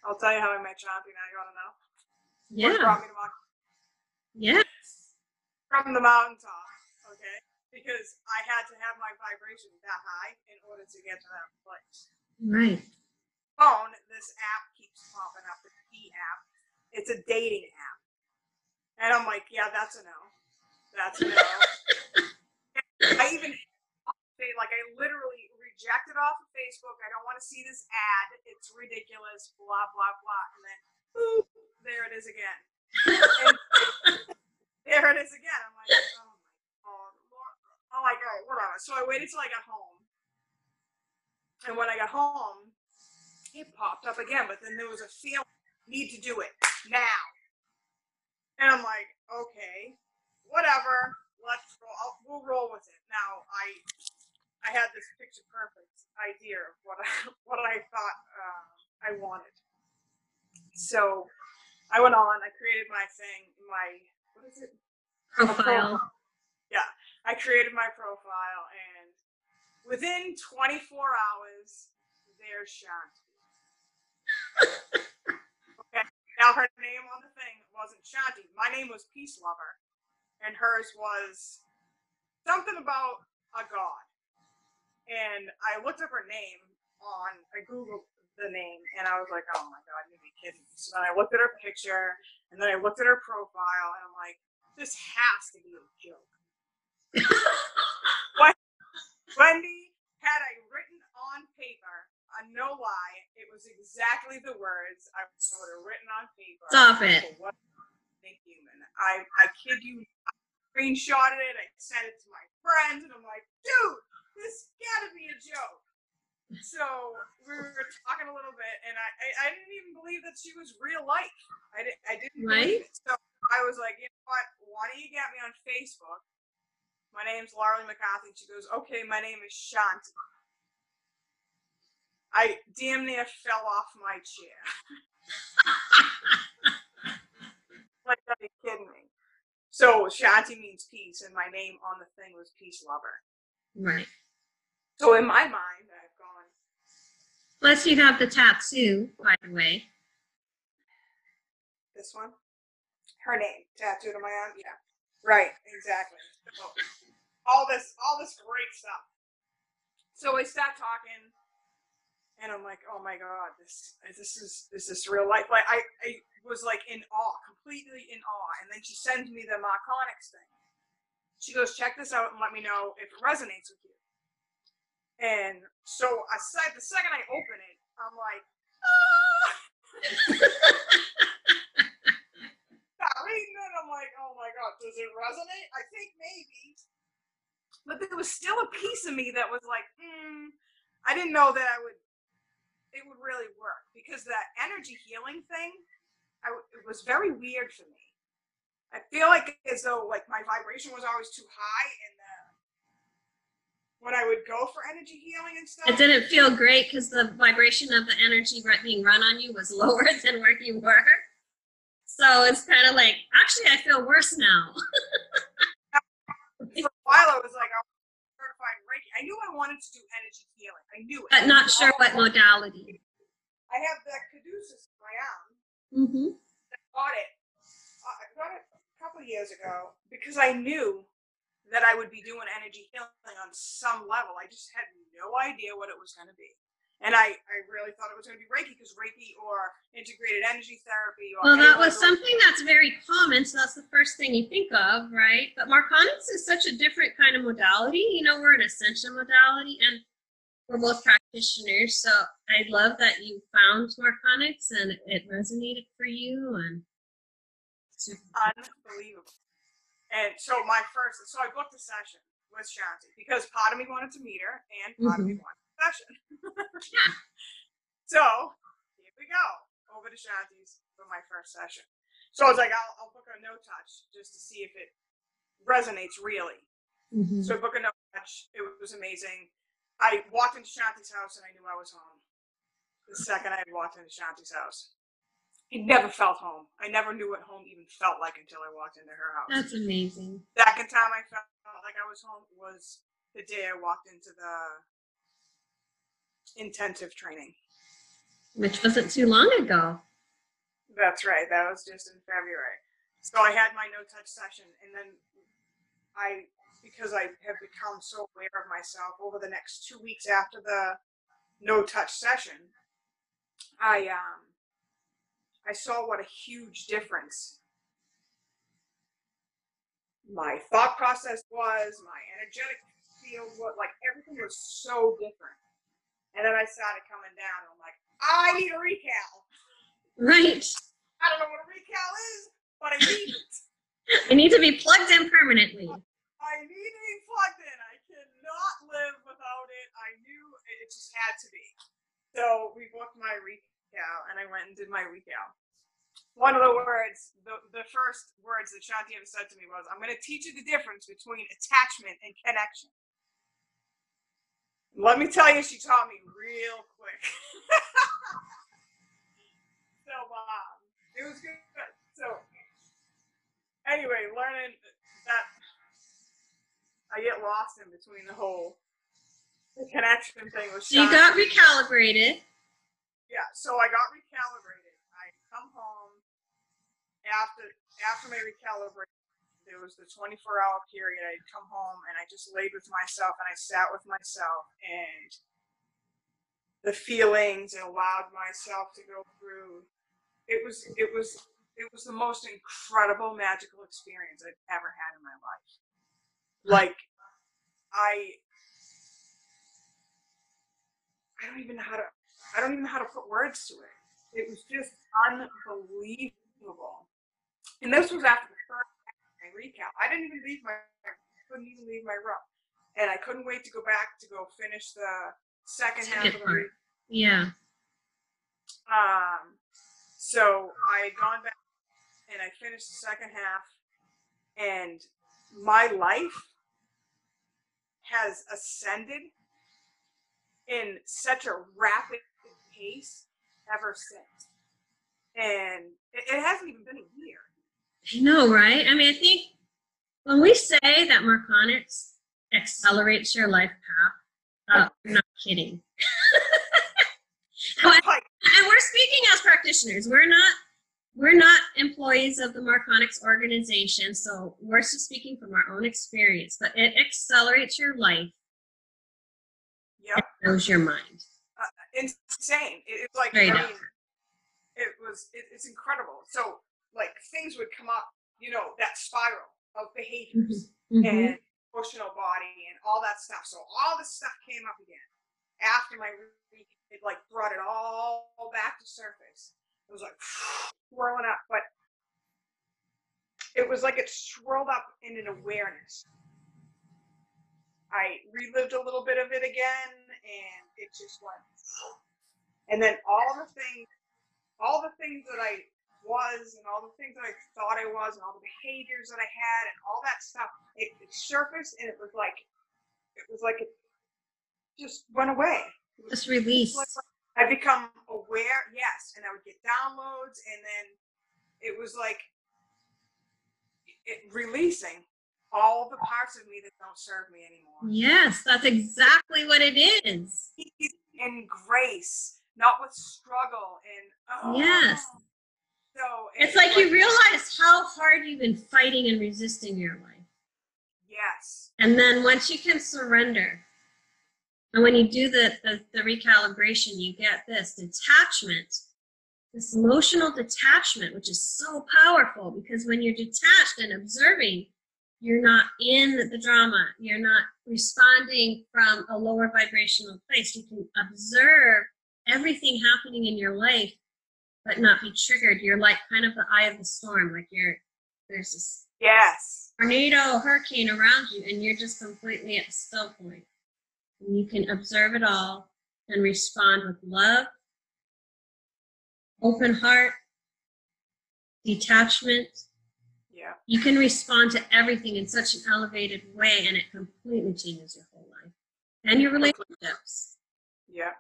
i'll tell you how i met Shanti now you want to know what yeah. brought me to my Yes. from the mountaintop okay because i had to have my vibration that high in order to get to that place Right. phone, this app keeps popping up, the E app. It's a dating app. And I'm like, yeah, that's a no. That's a no. I even, like, I literally rejected off of Facebook. I don't want to see this ad. It's ridiculous, blah, blah, blah. And then, boop, there it is again. There it is again. I'm like, oh my God. I'm like, all right, whatever. So I waited till I got home. And when I got home, it popped up again, but then there was a feeling, need to do it now. And I'm like, okay, whatever, let's roll. I'll, we'll roll with it. Now, I I had this picture perfect idea of what I what I thought uh, I wanted. So I went on. I created my thing. My what is it? Profile. Yeah. I created my profile, and within 24 hours, there's Shanti. okay. Now her name on the thing wasn't Shanti. My name was Peace Lover, and hers was something about a god. And I looked up her name on. I googled the name, and I was like, "Oh my god, you be kidding me!" So then I looked at her picture, and then I looked at her profile, and I'm like, "This has to be a joke." Wendy had I written on paper, a no lie, it was exactly the words I would have written on paper. Stop it. What a human. I, I kid you, I screenshotted it, I sent it to my friends, and I'm like, dude, this gotta be a joke. So we were talking a little bit, and I, I, I didn't even believe that she was real life. I, did, I didn't Right. believe it. So I was like, you know what? Why don't you get me on Facebook? My name's Laurie McCarthy. She goes, okay, my name is Shanti. I damn near fell off my chair. like, are you kidding me? So Shanti means peace, and my name on the thing was Peace Lover. Right. So in my mind, I've gone, Plus, you have the tattoo, by the way. this one, her name tattooed on my arm. Yeah, right, exactly. So, all this, all this great stuff. So we start talking, and I'm like, oh my god, this, this is, is this real life? Like I, I was like in awe, completely in awe. And then she sends me the Marconics thing. She goes, check this out and let me know if it resonates with you. And so I said, the second I open it, I'm like, ah! start reading it. I'm like, oh my god, does it resonate? I think maybe. But there was still a piece of me that was like, hmm, I didn't know that I would, it would really work because that energy healing thing, I, it was very weird for me. I feel like as though like my vibration was always too high and the when I would go for energy healing and stuff. It didn't feel great because the vibration of the energy being run on you was lower than where you were. So it's kind of like, actually, I feel worse now. for a while, I was like, I was certified Reiki. I knew I wanted to do energy healing. I knew it. But not sure what modality. I have the caduceus my own. Mm-hmm. I got it. Uh, I got it a couple years ago because I knew that I would be doing energy healing on some level. I just had no idea what it was going to be. And I, I really thought it was going to be Reiki because Reiki or integrated energy therapy. Or well, that was something that's very common. So that's the first thing you think of, right? But Marconics is such a different kind of modality. You know, we're an ascension modality and we're both practitioners. So I love that you found Marconics and it resonated for you. And unbelievable. And so my first, so I booked a session with Shanti because part of me wanted to meet her and part mm-hmm. of me mm-hmm. wanted a session. so here we go over to Shanti's for my first session. So I was like, I'll, I'll book a no touch just to see if it resonates really. Mm-hmm. So I booked a no touch. It was amazing. I walked into Shanti's house and I knew I was home. The second I walked into Shanti's house. I never felt home. I never knew what home even felt like until I walked into her house. That's amazing. Second time I felt like I was home was the day I walked into the intensive training. Which wasn't too long ago. That's right. That was just in February. So I had my no touch session and then I because I have become so aware of myself over the next two weeks after the no touch session, I um I saw what a huge difference my thought process was, my energetic field was, like everything was so different. And then I started coming down, and I'm like, I need a recal. Right. I don't know what a recal is, but I need it. I need to be plugged in permanently. I need to be plugged in. I cannot live without it. I knew it just had to be. So we booked my recal, and I went and did my recal one of the words, the, the first words that Shanti ever said to me was, I'm going to teach you the difference between attachment and connection. Let me tell you, she taught me real quick. so, um, it was good. So, anyway, learning that I get lost in between the whole the connection thing with So you got recalibrated. So I got recalibrated. I come home after after my recalibration, there was the 24 hour period. I'd come home and I just laid with myself and I sat with myself and the feelings and allowed myself to go through. It was it was it was the most incredible magical experience I've ever had in my life. Like I I don't even know how to I don't even know how to put words to it. It was just unbelievable. And this was after the first recap. I didn't even leave my couldn't even leave my room. And I couldn't wait to go back to go finish the second, half of the recap. Yeah. Um so I had gone back and I finished the second half and my life has ascended in such a rapid pace ever since. And it, it hasn't even been a year. I know, right? I mean, I think when we say that Marconics accelerates your life path, uh, I'm not kidding. and we're speaking as practitioners. We're not we're not employees of the Marconics organization, so we're just speaking from our own experience. But it accelerates your life. Yep. It knows your mind. Insane. It's like I mean, it was. It, it's incredible. So like things would come up, you know, that spiral of behaviors mm-hmm. mm-hmm. and emotional body and all that stuff. So all this stuff came up again after my week. It like brought it all back to surface. It was like swirling up, but it was like it swirled up in an awareness. I relived a little bit of it again, and it just went. And then all the things, all the things that I was and all the things that I thought I was and all the behaviors that I had and all that stuff, it, it surfaced and it was like, it was like it just went away. Just released. like I become aware, yes, and I would get downloads, and then it was like it, releasing all the parts of me that don't serve me anymore. Yes, that's exactly what it is. And grace, not with struggle and oh. Yes. So It's like you realize how hard you've been fighting and resisting your life. Yes. And then once you can surrender, and when you do the, the, the recalibration, you get this detachment, this emotional detachment, which is so powerful because when you're detached and observing, you're not in the drama, you're not responding from a lower vibrational place. You can observe everything happening in your life, but not be triggered. You're like kind of the eye of the storm, like you're there's this Yes. tornado, hurricane around you, and you're just completely at the still point. And you can observe it all and respond with love, open heart, detachment. Yeah. You can respond to everything in such an elevated way, and it completely changes your whole life and your relationships. Yeah.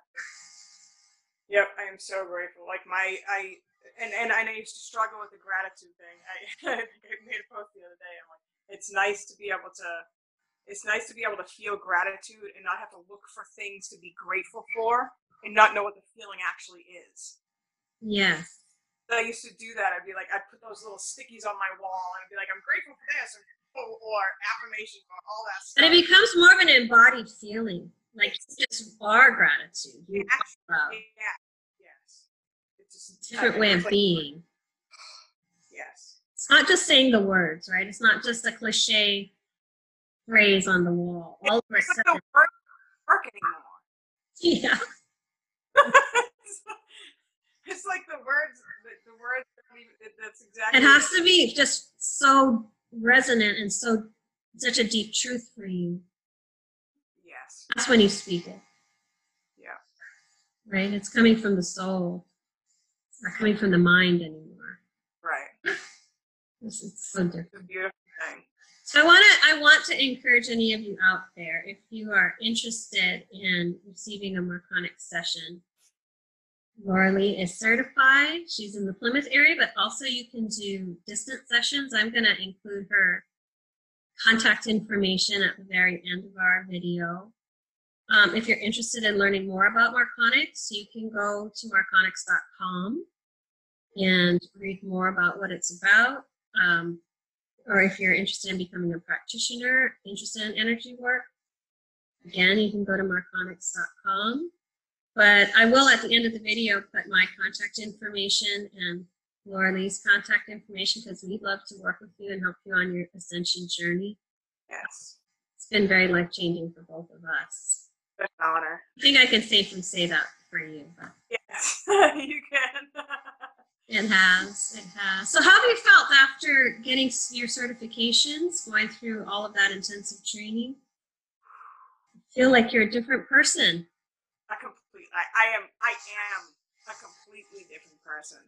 Yep. I am so grateful. Like my I and and I used to struggle with the gratitude thing. I, I think I made a post the other day. I'm like, it's nice to be able to. It's nice to be able to feel gratitude and not have to look for things to be grateful for and not know what the feeling actually is. Yes. I used to do that. I'd be like, I'd put those little stickies on my wall and I'd be like, I'm grateful for this or, or affirmations or all that stuff. And it becomes more of an embodied feeling. Like you just are gratitude. You are yeah. Yes. It's just a Different way of like- being. Yes. It's not just saying the words, right? It's not just a cliche phrase on the wall. All of a It's not sudden, work, work anymore. yeah, it's like the words, the, the words. it- That's exactly. it has to be just so resonant and so such a deep truth for you. Yes. That's when you speak it, Yeah. right? It's coming from the soul. It's not coming from the mind anymore. Right. This is so different. It's a beautiful thing. So I want to I want to encourage any of you out there if you are interested in receiving a Marconic session. Laura is certified. She's in the Plymouth area, but also you can do distant sessions. I'm going to include her contact information at the very end of our video. Um, if you're interested in learning more about Marconics, you can go to marconics.com and read more about what it's about. Um, or if you're interested in becoming a practitioner, interested in energy work, again, you can go to marconics.com. But I will, at the end of the video, put my contact information and Lauralee's contact information because we'd love to work with you and help you on your ascension journey. Yes. It's been very life changing for both of us. It's an honor. I think I can safely say that for you. But Yes. you can. It has. It has. So, how have you felt after getting your certifications, going through all of that intensive training? Feel like you're a different person. a I, I am I am a completely different person.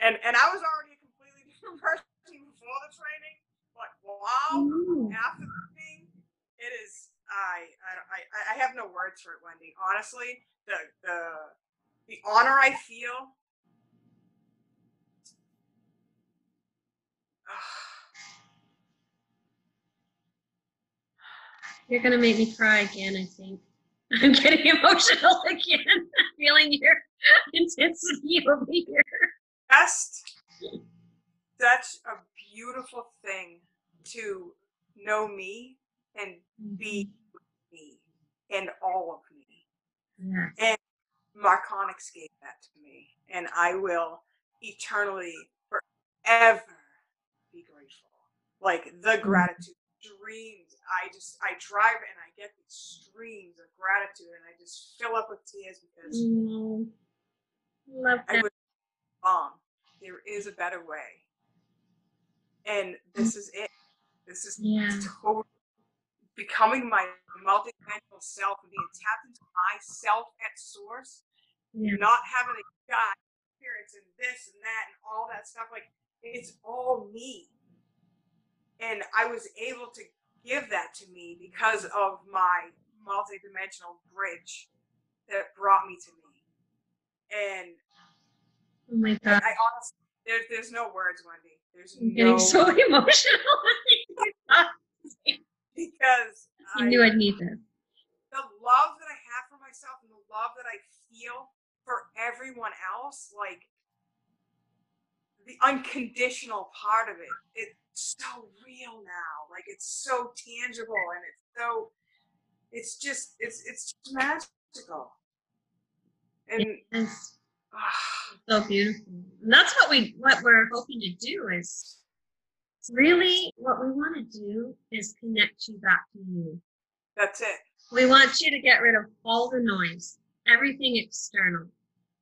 And and I was already a completely different person before the training, but wow, Ooh. after the thing, it is I I I I have no words for it, Wendy. Honestly, the the the honor I feel You're gonna make me cry again. I think I'm getting emotional again, feeling your intensity over here. just such a beautiful thing to know me and be mm-hmm. me and all of me. Yes. Marconics gave that to me, and I will eternally, forever be grateful. Like the mm-hmm. gratitude streams. I just I drive and I get these streams of gratitude, and I just fill up with tears because Mm. Love I was wrong. There is a better way, and this is it. This is Yeah. totally becoming my multidimensional self and being tapped into myself at source Yeah. not having a God experience and this and that and all that stuff. Like it's all me. And I was able to give that to me because of my multidimensional bridge that brought me to me. And Oh my god. I honestly, there's there's no words, Wendy. There's I'm no getting so emotional. because I I, knew I'd need this. the love that I have for myself and the love that I feel for everyone else, like the unconditional part of it, it's so real now. Like it's so tangible and it's so it's just it's it's just magical. And It's ah, so beautiful. And that's what we what we're hoping to do is really what we want to do is connect you back to you. that's it. We want you to get rid of all the noise, everything external.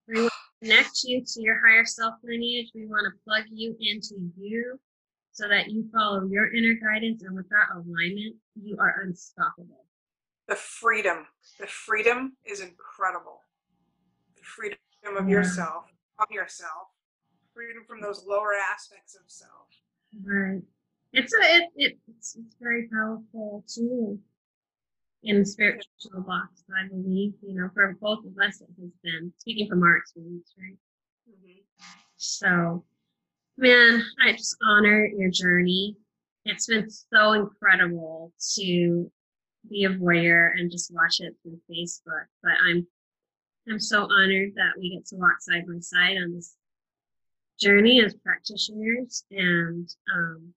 We want connect you to your higher self lineage. We want to plug you into you so that you follow your inner guidance. And with that alignment, you are unstoppable. The freedom. The freedom is incredible. The freedom of Yeah. yourself, of yourself. Freedom from those lower aspects of self. Right. It's a it, it it's it's very powerful tool in the spiritual box, I believe. You know, for both of us it has been speaking from our experience, right? Mhm. So man, I just honor your journey. It's been so incredible to be a voyeur and just watch it through Facebook. But I'm I'm so honored that we get to walk side by side on this journey as practitioners and um,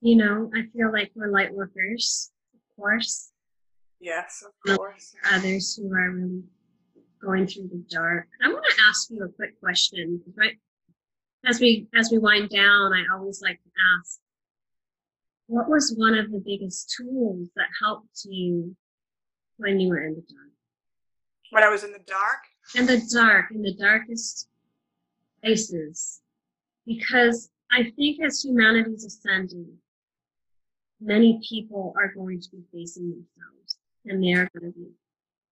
you know i feel like we're light workers course Yes, of course. others who are really going through the dark i want to ask you a quick question right as we as we wind down i always like to ask what was one of the biggest tools that helped you when you were in the dark When I was in the dark, in the dark, in the darkest places. Because I think as humanity's ascending, many people are going to be facing themselves and they are going to be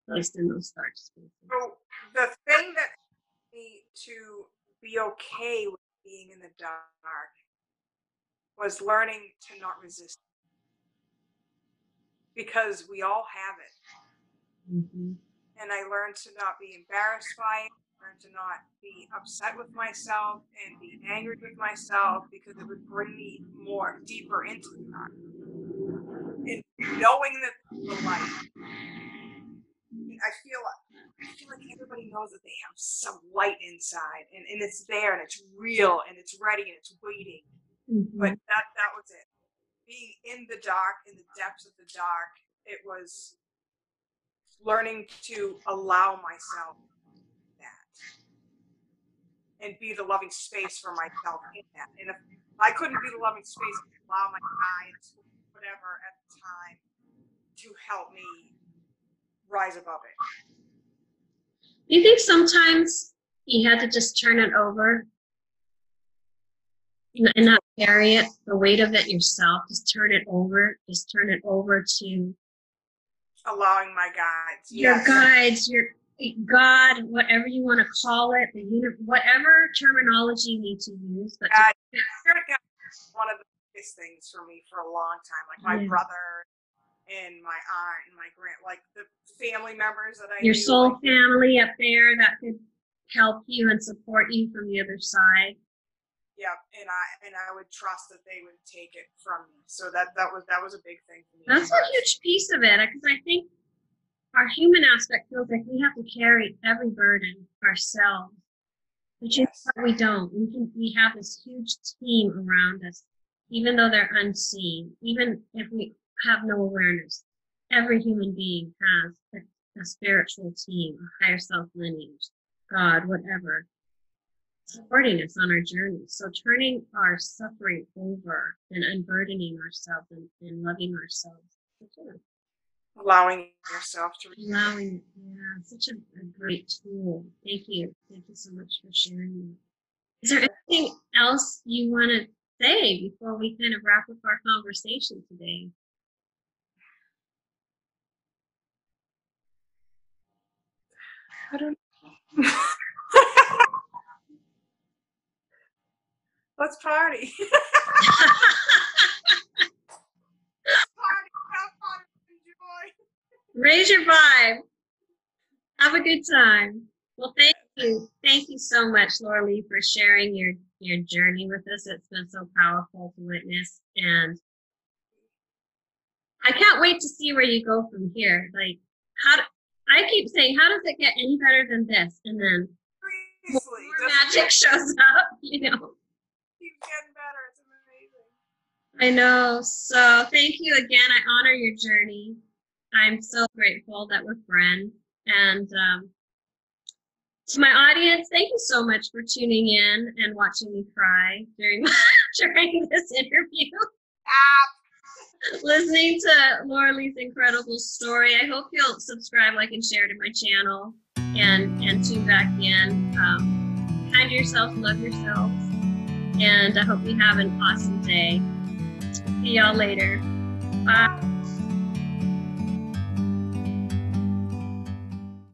placed in those dark spaces. so the thing that me to be okay with being in the dark was learning to not resist. Because we all have it. Mhm. and I learned to not be embarrassed by it, learned to not be upset with myself and be angry with myself because it would bring me more deeper into the dark. And knowing that the light, I feel I feel like everybody knows that they have some light inside and, and it's there and it's real and it's ready and it's waiting. Mhm. But that that was it. Being in the dark, in the depths of the dark, it was learning to allow myself that and be the loving space for myself in that. And if I couldn't be the loving space, allow my eyes, whatever at the time, to help me rise above it. Do you think sometimes you had to just turn it over and not carry it, the weight of it yourself? Just turn it over, just turn it over to Allowing my guides. your yes. guides, your God, whatever you want to call it, the uni- whatever terminology you need to use, but Uh, is one of the biggest things for me for a long time. Like my Yeah. brother and my aunt and my grand, like the family members that I your knew, soul like, family up there that could help you and support you from the other side. Yep, and I and I would trust that they would take it from me. So that that was that was a big thing for me. That's a huge piece of it because I think our human aspect feels like we have to carry every burden ourselves. But you know we don't. We can we have this huge team around us, even though they're unseen, even if we have no awareness. Every human being has a, a spiritual team, a higher self lineage, God, whatever, supporting us on our journey. So turning our suffering over and unburdening ourselves and, and loving ourselves. allowing yourself to. Allowing yeah, such a, a great tool. Thank you. Thank you so much for sharing Is there anything else you want to say before we kind of wrap up our conversation today? I don't. Let's party. party, have fun, enjoy. Raise your vibe. Have a good time. Well, thank you. Thank you so much, Lauralee, for sharing your, your journey with us. It's been so powerful to witness. And I can't wait to see where you go from here. Like, how do, I keep saying, how does it get any better than this? And then Seriously, more magic shows up, you know. keep getting better. It's amazing. I know. So thank you again. I honor your journey. I'm so grateful that we're friends. And um, to my audience, thank you so much for tuning in and watching me cry during during this interview. Ah, Listening to Lauralee's incredible story. I hope you'll subscribe, like, and share to my channel and and tune back in. Um, kind to yourself, love yourselves, and I hope you have an awesome day. See y'all later. Bye.